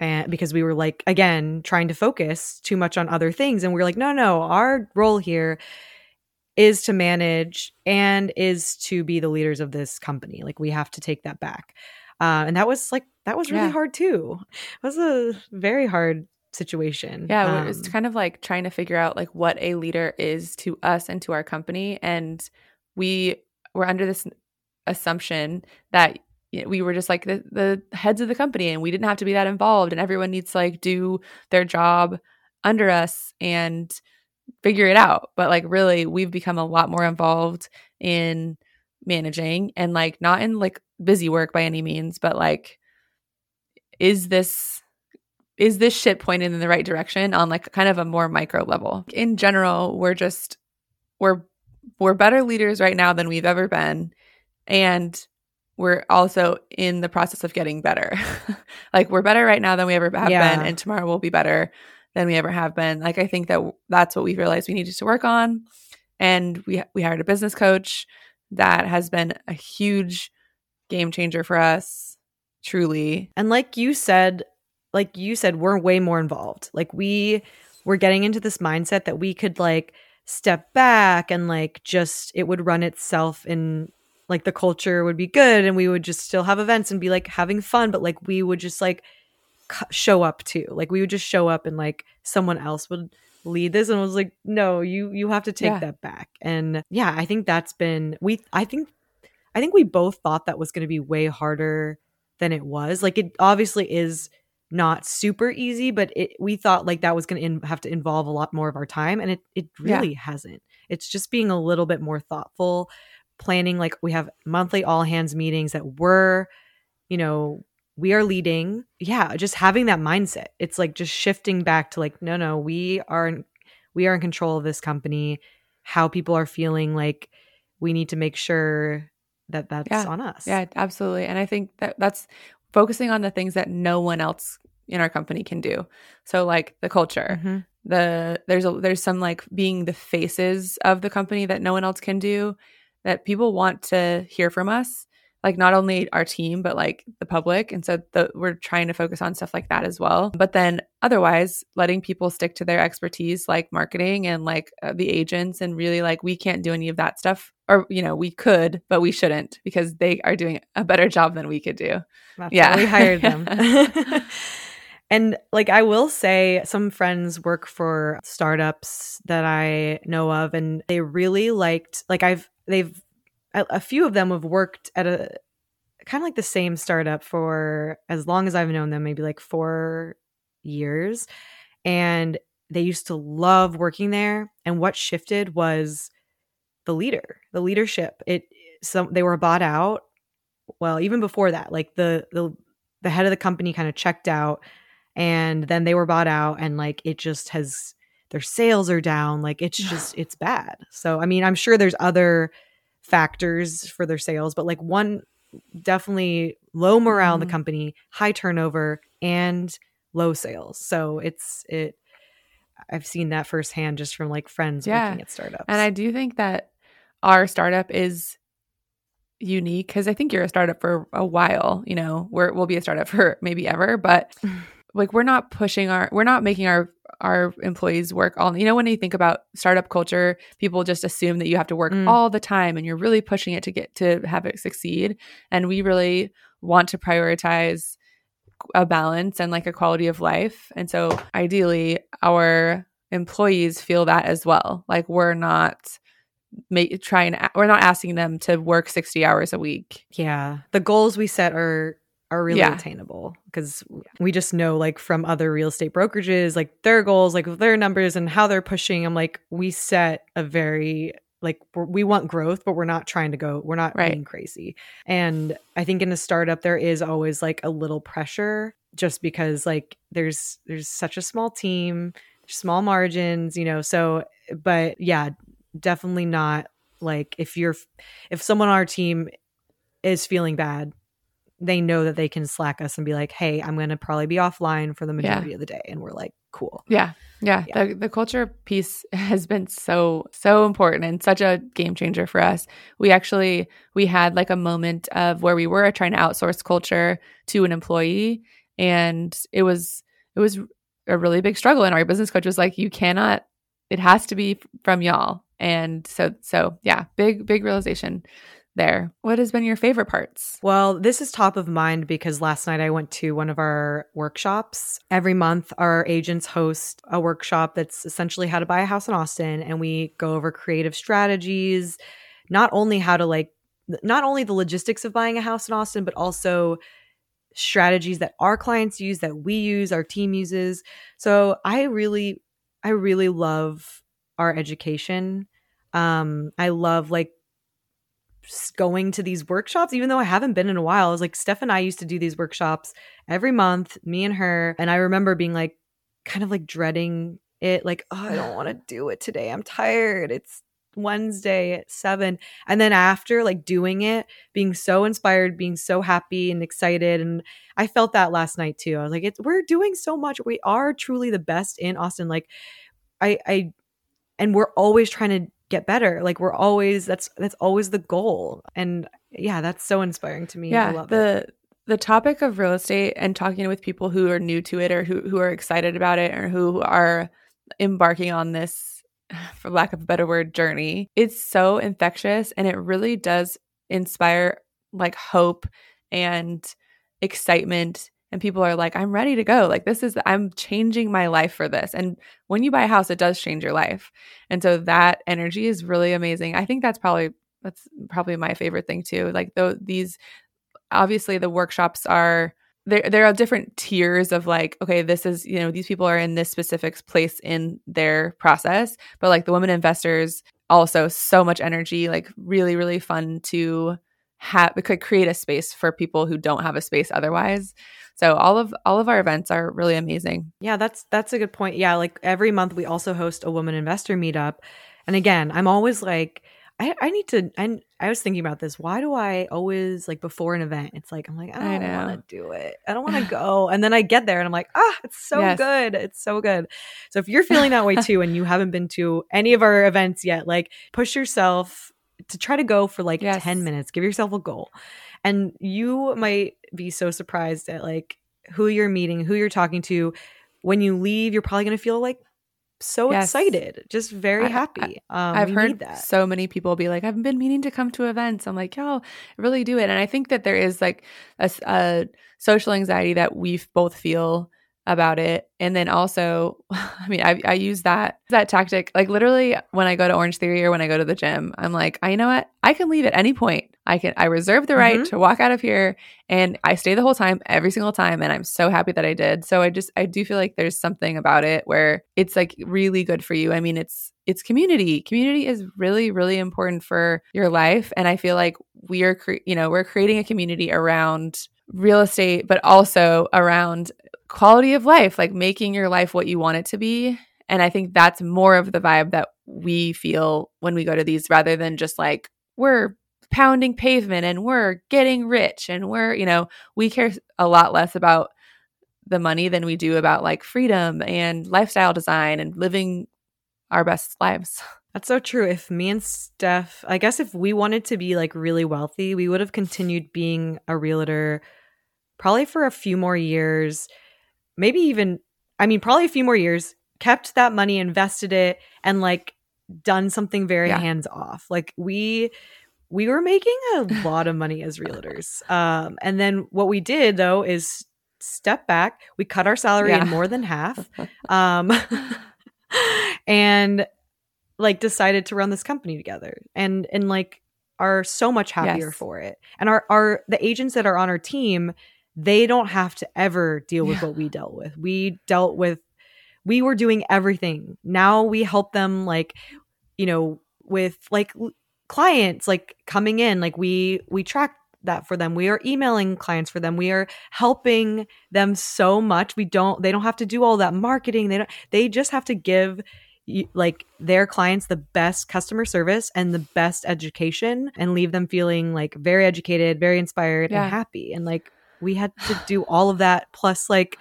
Speaker 2: and because we were like again trying to focus too much on other things and we were like no no our role here is to manage and is to be the leaders of this company. Like we have to take that back. Uh, and that was like that was really
Speaker 1: Yeah.
Speaker 2: hard too. It was a very hard situation.
Speaker 1: Yeah,
Speaker 2: Um,
Speaker 1: it's kind of like trying to figure out like what a leader is to us and to our company, and we were under this assumption that you know, we were just like the, the heads of the company, and we didn't have to be that involved, and everyone needs to like do their job under us and figure it out. But like, really, we've become a lot more involved in managing, and like not in like busy work by any means, but like, is this is this shit pointed in the right direction on like kind of a more micro level in general we're just we're we're better leaders right now than we've ever been and we're also in the process of getting better like we're better right now than we ever have
Speaker 2: Yeah.
Speaker 1: been and tomorrow we'll be better than we ever have been like i think that that's what we realized we needed to work on and we we hired a business coach that has been a huge game changer for us truly
Speaker 2: And like you said, like you said, we're way more involved. Like we were getting into this mindset that we could like step back and like just it would run itself in like the culture would be good and we would just still have events and be like having fun but like we would just like c- show up too like we would just show up and like someone else would lead this and was like no you you have to take
Speaker 1: Yeah.
Speaker 2: that back and yeah i think that's been we i think i think we both thought that was going to be way harder than it was like it obviously is not super easy but it we thought like that was going to have to involve a lot more of our time and it it
Speaker 1: Yeah.
Speaker 2: really hasn't it's just being a little bit more thoughtful planning like we have monthly all hands meetings that we're, you know, we are leading. Yeah, just having that mindset. It's like just shifting back to like, no, no, we are in, we are in control of this company. How people are feeling like we need to make sure that that's
Speaker 1: Yeah.
Speaker 2: on us.
Speaker 1: Yeah, absolutely. And I think that that's focusing on the things that no one else in our company can do. So like the culture,
Speaker 2: Mhm.
Speaker 1: the there's a there's some like being the faces of the company that no one else can do that people want to hear from us like not only our team but like the public and so the, we're trying to focus on stuff like that as well but then otherwise letting people stick to their expertise like marketing and like uh, the agents and really like we can't do any of that stuff or you know we could but we shouldn't because they are doing a better job than we could do
Speaker 2: That's
Speaker 1: Yeah.
Speaker 2: we hired them. and like I will say, some friends work for startups that I know of, and they really liked. Like I've they've a, a few of them have worked at a kind of like the same startup for as long as I've known them, maybe like four years, and they used to love working there. And what shifted was the leader, the leadership. It some they were bought out well even before that like the the the head of the company kind of checked out and then they were bought out and like it just has their sales are down like it's just it's bad so i mean i'm sure there's other factors for their sales but like one definitely low morale in the
Speaker 1: Mhm.
Speaker 2: company high turnover and low sales so it's it i've seen that firsthand just from like friends
Speaker 1: Yeah.
Speaker 2: working at startups
Speaker 1: And I do think that our startup is unique because I think you're a startup for a while. You know, we're, we'll be a startup for maybe ever, but like we're not pushing our, we're not making our our employees work all. You know, when you think about startup culture, people just assume that you have to work
Speaker 2: Mm.
Speaker 1: all the time, and you're really pushing it to get to have it succeed. And we really want to prioritize a balance and like a quality of life. And so ideally our employees feel that as well. Like we're not make trying we're not asking them to work 60 hours a week.
Speaker 2: Yeah. The goals we set are are really
Speaker 1: Yeah.
Speaker 2: attainable because we just know like from other real estate brokerages like their goals like their numbers and how they're pushing I'm like we set a very like we're, want growth but we're not trying to go we're not
Speaker 1: Right.
Speaker 2: being crazy and I think in a startup there is always like a little pressure just because like there's there's such a small team small margins you know so but yeah definitely not like if you're if someone on our team is feeling bad they know that they can slack us and be like hey i'm going to probably be offline for the majority of the day and we're like cool
Speaker 1: Yeah. Yeah.
Speaker 2: Yeah.
Speaker 1: The the culture piece has been so so important and such a game changer for us. We actually we had like a moment of where we were trying to outsource culture to an employee and it was it was a really big struggle and our business coach was like you cannot it has to be from y'all. And so so yeah, big big realization there. What has been your favorite parts?
Speaker 2: Well, this is top of mind because last night I went to one of our workshops. Every month, our agents host a workshop that's essentially how to buy a house in Austin, and we go over creative strategies, not only how to like, not only the logistics of buying a house in Austin, but also strategies that our clients use, that we use, our team uses. So I really, I really love our education. Um, I love like s- going to these workshops, even though I haven't been in a while. I was like, Steph and I used to do these workshops every month, me and her. And I remember being like, kind of like dreading it, like, oh, I don't want to do it today. I'm tired. It's Wednesday at seven. And then after like doing it, being so inspired, being so happy and excited. And I felt that last night too. I was like, it's we're doing so much. We are truly the best in Austin. Like I I and we're always trying to get better. Like we're always that's that's always the goal. And yeah, that's so inspiring to me. I
Speaker 1: yeah
Speaker 2: love
Speaker 1: the
Speaker 2: it.
Speaker 1: the topic of real estate and talking with people who are new to it or who, who are excited about it or who are embarking on this for lack of a better word journey it's so infectious and it really does inspire like hope and excitement and people are like i'm ready to go. Like this is i'm changing my life for this. And when you buy a house it does change your life. And so that energy is really amazing. I think that's probably that's probably my favorite thing too. Like though these obviously the workshops are there there are different tiers of like okay this is you know these people are in this specific place in their process. But like the women investors also so much energy, like really, really fun to have it could create a space for people who don't have a space otherwise. So all of all of our events are really amazing.
Speaker 2: Yeah, that's that's a good point. Yeah, like every month we also host a woman investor meetup. And again, I'm always like I, I need to I, I was thinking about this. Why do I always like before an event? It's like I'm like I don't want to do it. I don't want to go. And then I get there and I'm like, ah, it's so yes. good. It's so good. So if you're feeling that way too and you haven't been to any of our events yet, like push yourself to try to go for like yes. 10 minutes. Give yourself a goal. And you might be so surprised at like who you're meeting, who you're talking to. When you leave, you're probably going to feel like so yes. excited, just very I,
Speaker 1: happy. Um, I've heard that. so many people be like, I've been meaning to come to events. I'm like, yo, really do it. And I think that there is like a, a social anxiety that we both feel about it. And then also i mean I, I use that that tactic. Like literally when i go to Orangetheory or when i go to the gym i'm like i you know what? I can leave at any point. I can i reserve the right mm-hmm. to walk out of here and i stay the whole time every single time and i'm so happy that i did. So i just i do feel like there's something about it where it's like really good for you. I mean it's it's community. Community is really really important for your life and i feel like we are cre- you know we're creating a community around real estate, but also around quality of life, like making your life what you want it to be. And I think that's more of the vibe that we feel when we go to these rather than just like, we're pounding pavement and we're getting rich and we're, you know, we care a lot less about the money than we do about like freedom and lifestyle design and living our best lives.
Speaker 2: That's so true. If me and Steph, I guess if we wanted to be like really wealthy, we would have continued being a realtor probably for a few more years, maybe even, I mean, probably a few more years, kept that money, invested it, and like done something very yeah. hands off. Like we, we were making a lot of money as realtors. Um, and then what we did though is step back. We cut our salary yeah. in more than half. Um, and like decided to run this company together and and like are so much happier yes. for it. And our our the agents that are on our team they don't have to ever deal with yeah. what we dealt with. We dealt with we were doing everything. Now we help them like you know with like clients like coming in like we we track that for them. We are emailing clients for them. We are helping them so much. We don't they don't have to do all that marketing. They don't they just have to give like their clients the best customer service and the best education and leave them feeling like very educated, very inspired yeah. and happy. And like we had to do all of that plus like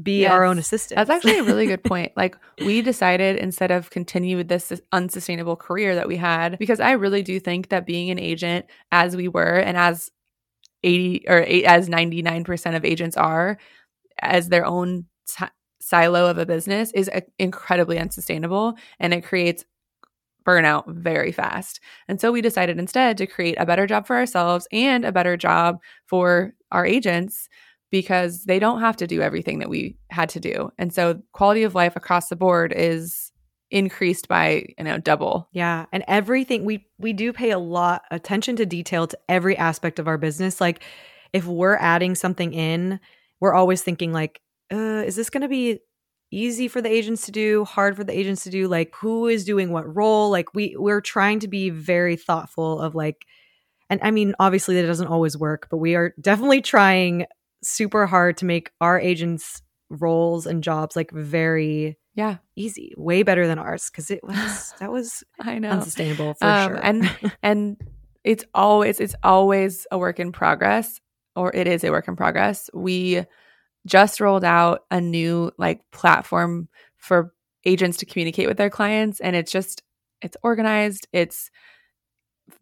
Speaker 2: be yes. our own assistant.
Speaker 1: That's actually a really good point. Like we decided instead of continue with this unsustainable career that we had, because I really do think that being an agent as we were and as 80 or eight, as 99% of agents are as their own t- silo of a business is a- incredibly unsustainable and it creates burnout very fast. And so we decided instead to create a better job for ourselves and a better job for our agents because they don't have to do everything that we had to do. And so quality of life across the board is increased by, you know, double.
Speaker 2: Yeah, and everything we we do pay a lot attention to detail to every aspect of our business. Like if we're adding something in, we're always thinking like, uh, is this going to be easy for the agents to do hard for the agents to do like who is doing what role like we we're trying to be very thoughtful of like and i mean obviously that doesn't always work but we are definitely trying super hard to make our agents roles and jobs like very
Speaker 1: yeah.
Speaker 2: easy way better than ours because it was that was
Speaker 1: i know.
Speaker 2: unsustainable for um, sure.
Speaker 1: and and it's always it's always a work in progress or it is a work in progress. We just rolled out a new like platform for agents to communicate with their clients and it's just it's organized it's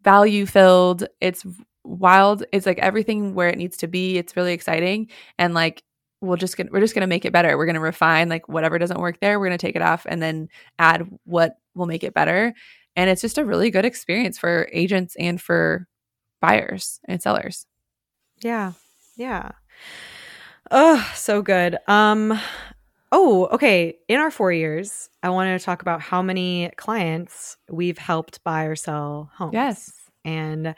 Speaker 1: value filled it's wild it's like everything where it needs to be it's really exciting and like we'll just get, we're just going to make it better. We're going to refine like whatever doesn't work there we're going to take it off and then add what will make it better and it's just a really good experience for agents and for buyers and sellers.
Speaker 2: Yeah yeah Oh, so good. Um oh, okay. In our 4 years, I wanted to talk about how many clients we've helped buy or sell homes.
Speaker 1: Yes.
Speaker 2: And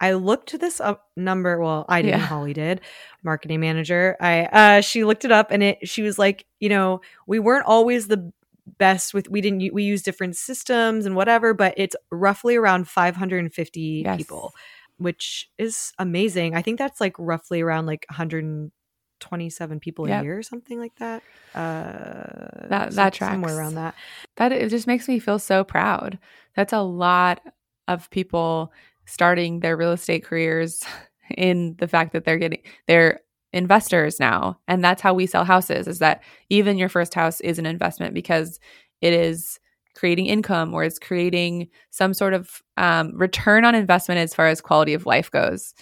Speaker 2: I looked this up number. Well, I didn't. Yeah. Holly did, marketing manager. I uh, she looked it up and it. She was like, you know, we weren't always the best with we didn't we use different systems and whatever but it's roughly around 550
Speaker 1: Yes.
Speaker 2: people which is amazing i think that's like roughly around like 127 people
Speaker 1: Yep.
Speaker 2: a year or something like that uh
Speaker 1: That- that
Speaker 2: somewhere around that
Speaker 1: that it just makes me feel so proud. That's a lot of people starting their real estate careers in the fact that they're getting they're investors now. And that's how we sell houses is that even your first house is an investment because it is creating income or it's creating some sort of um, return on investment as far as quality of life goes.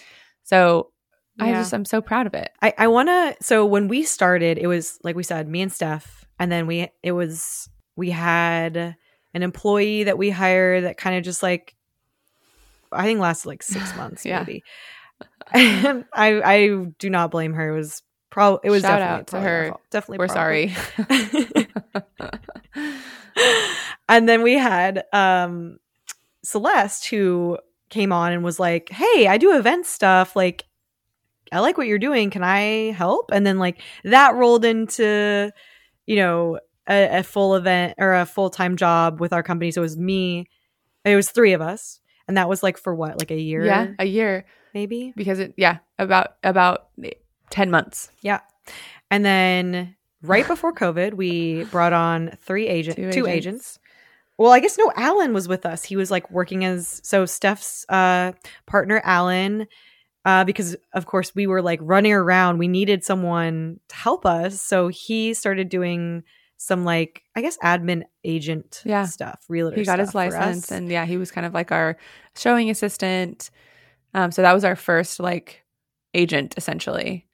Speaker 1: So I just I'm so proud of it.
Speaker 2: I, I want to. So when we started, it was like we said, me and Steph, and then we it was we had an employee that we hired that kind of just like I think lasted like six months,
Speaker 1: Yeah.
Speaker 2: maybe. And I I do not blame her. It was probably it was
Speaker 1: Shout
Speaker 2: definitely
Speaker 1: out to her.
Speaker 2: Definitely,
Speaker 1: We're
Speaker 2: probably.
Speaker 1: sorry.
Speaker 2: and then we had um Celeste who came on and was like, "Hey, I do event stuff. Like, I like what you're doing. Can I help?" And then like that rolled into, you know, a, a full event or a full time job with our company. So it was me. It was three of us, and that was like for what, like a year,
Speaker 1: yeah, a year
Speaker 2: maybe.
Speaker 1: because it yeah, about about 10 months.
Speaker 2: Yeah. And then right before COVID, we brought on three agent,
Speaker 1: Two
Speaker 2: two,
Speaker 1: agents.
Speaker 2: agents. Well, I guess no, Alan was with us. He was like working as so Steph's uh, partner, Alan, uh, because of course we were like running around. We needed someone to help us, so he started doing some like I guess admin agent
Speaker 1: Yeah.
Speaker 2: stuff. Realtor.
Speaker 1: he got his license and yeah he was kind of like our showing assistant um, so that was our first like agent essentially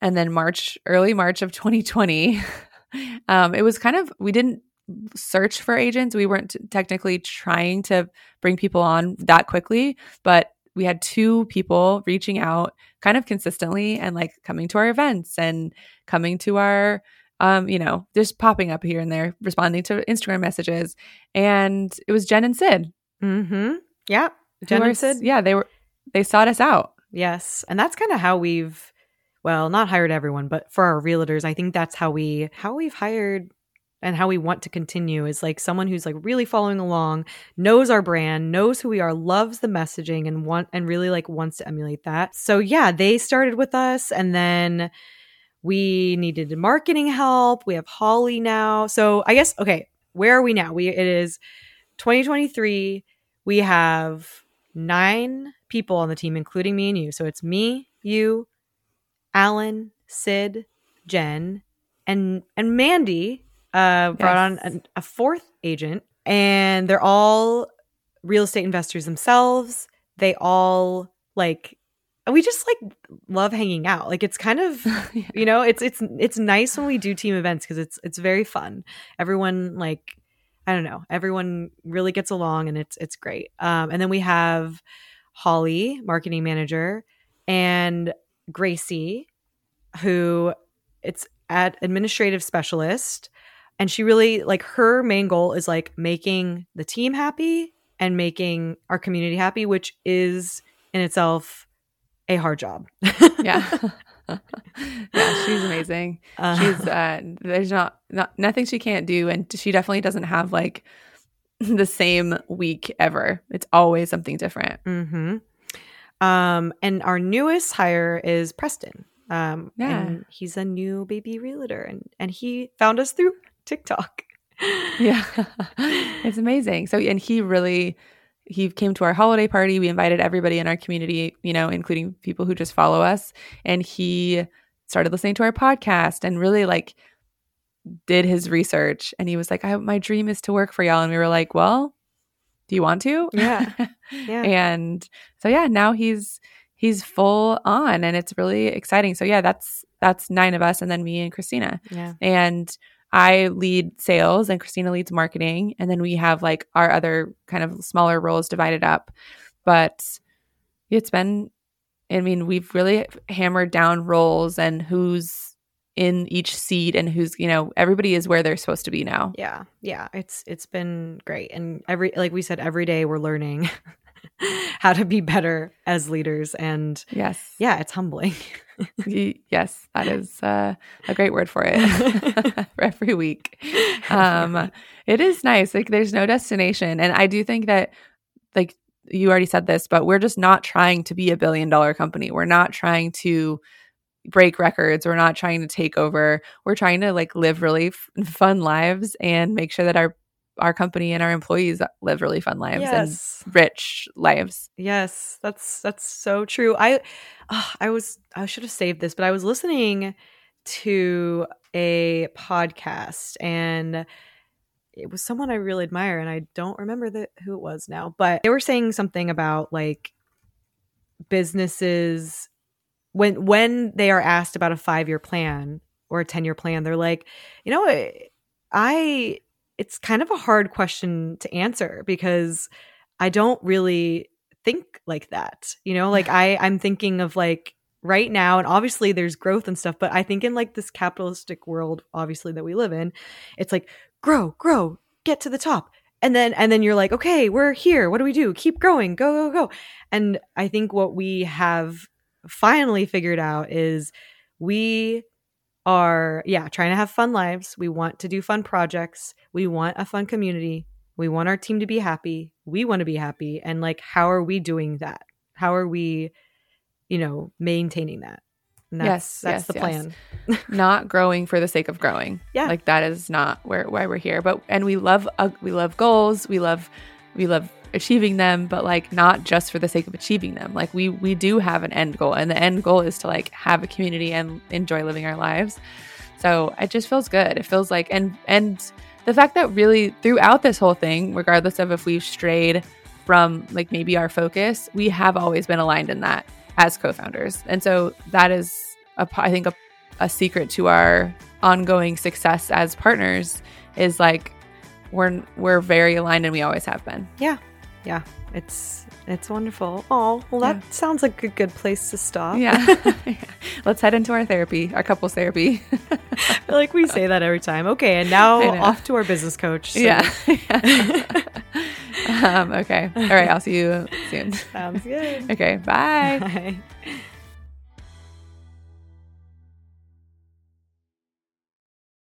Speaker 1: and then march early march of 2020 um, it was kind of we didn't search for agents we weren't technically trying to bring people on that quickly but we had two people reaching out kind of consistently and like coming to our events and coming to our um, you know, just popping up here and there, responding to Instagram messages. And it was Jen and Sid.
Speaker 2: Mm-hmm. Yeah. Jen and Sid.
Speaker 1: Yeah, they were they sought us out.
Speaker 2: Yes. And that's kind of how we've well, not hired everyone, but for our realtors, I think that's how we how we've hired and how we want to continue is like someone who's like really following along, knows our brand, knows who we are, loves the messaging and want and really like wants to emulate that. So yeah, they started with us and then we needed marketing help. We have Holly now. So I guess okay, where are we now? We it is 2023. We have nine people on the team, including me and you. So it's me, you, Alan, Sid, Jen, and and Mandy. Uh, brought on a, a fourth agent, and they're all real estate investors themselves. They all like we just like love hanging out. Like it's kind of you know it's it's it's nice when we do team events because it's it's very fun. Everyone like i don't know everyone really gets along and it's it's great. Um and then we have holly marketing manager and gracie who it's at administrative specialist and she really like her main goal is like making the team happy and making our community happy which is in itself a hard job
Speaker 1: yeah. yeah, she's amazing.
Speaker 2: Uh,
Speaker 1: She's uh there's not, not nothing she can't do and she definitely doesn't have like the same week ever. It's always something different.
Speaker 2: Mm-hmm. Um, and our newest hire is Preston. Um,
Speaker 1: Yeah.
Speaker 2: and he's a new baby realtor, and and he found us through TikTok.
Speaker 1: Yeah. it's amazing. So and he really he came to our holiday party. We invited everybody in our community, you know, including people who just follow us, and he started listening to our podcast and really like did his research and he was like, I, my dream is to work for y'all. And we were like, well, do you want to?
Speaker 2: Yeah. Yeah.
Speaker 1: and so, yeah, now he's, he's full on and it's really exciting. So yeah, that's, that's nine of us. And then me and Kristina
Speaker 2: yeah.
Speaker 1: and I lead sales and Kristina leads marketing. And then we have like our other kind of smaller roles divided up. But it's been, I mean, we've really hammered down roles and who's in each seat and who's, you know, everybody is where they're supposed to be now.
Speaker 2: Yeah. Yeah. It's it's been great, and every like we said, every day we're learning how to be better as leaders, and
Speaker 1: Yes.
Speaker 2: yeah, it's humbling.
Speaker 1: yes, that is uh, a great word for it for every week. Um, it is nice. Like there's no destination. And I do think that like you already said this, but we're just not trying to be a billion dollar company. We're not trying to break records. We're not trying to take over. We're trying to like live really f- fun lives and make sure that our our company and our employees live really fun lives yes. and rich lives.
Speaker 2: Yes, that's that's so true. I uh, I was I should have saved this, but I was listening to a podcast and it was someone I really admire and I don't remember the, who it was now, but they were saying something about like businesses when when they are asked about a 5-year plan or a 10-year plan, they're like, "You know, I it's kind of a hard question to answer because I don't really think like that. You know, like I I'm thinking of like right now and obviously there's growth and stuff, but I think in like this capitalistic world obviously that we live in, it's like grow, grow, get to the top. And then and then you're like, "Okay, we're here. What do we do? Keep growing. Go, go, go." And I think what we have finally figured out is we are yeah trying to have fun lives we want to do fun projects we want a fun community we want our team to be happy. We want to be happy. And like how are we doing that? How are we you know maintaining that?
Speaker 1: And that's, yes that's
Speaker 2: yes, the plan.
Speaker 1: Yes. not growing for the sake of growing.
Speaker 2: Yeah.
Speaker 1: Like that is not where why we're here. But and we love uh, we love goals. We love we love achieving them but like not just for the sake of achieving them. Like we we do have an end goal and the end goal is to like have a community and enjoy living our lives. So it just feels good. It feels like and and the fact that really throughout this whole thing regardless of if we've strayed from like maybe our focus we have always been aligned in that as co-founders. And so that is a, i think a, a secret to our ongoing success as partners is like we're we're very aligned and we always have been.
Speaker 2: Yeah. Yeah, it's it's wonderful. Oh, well, that yeah. sounds like a good place to stop.
Speaker 1: Yeah. Let's head into our therapy, our couples therapy.
Speaker 2: like we say that every time. Okay, and now off to our business coach.
Speaker 1: So. Yeah. um, okay. All right. I'll see you soon.
Speaker 2: Sounds good.
Speaker 1: okay. Bye. Bye.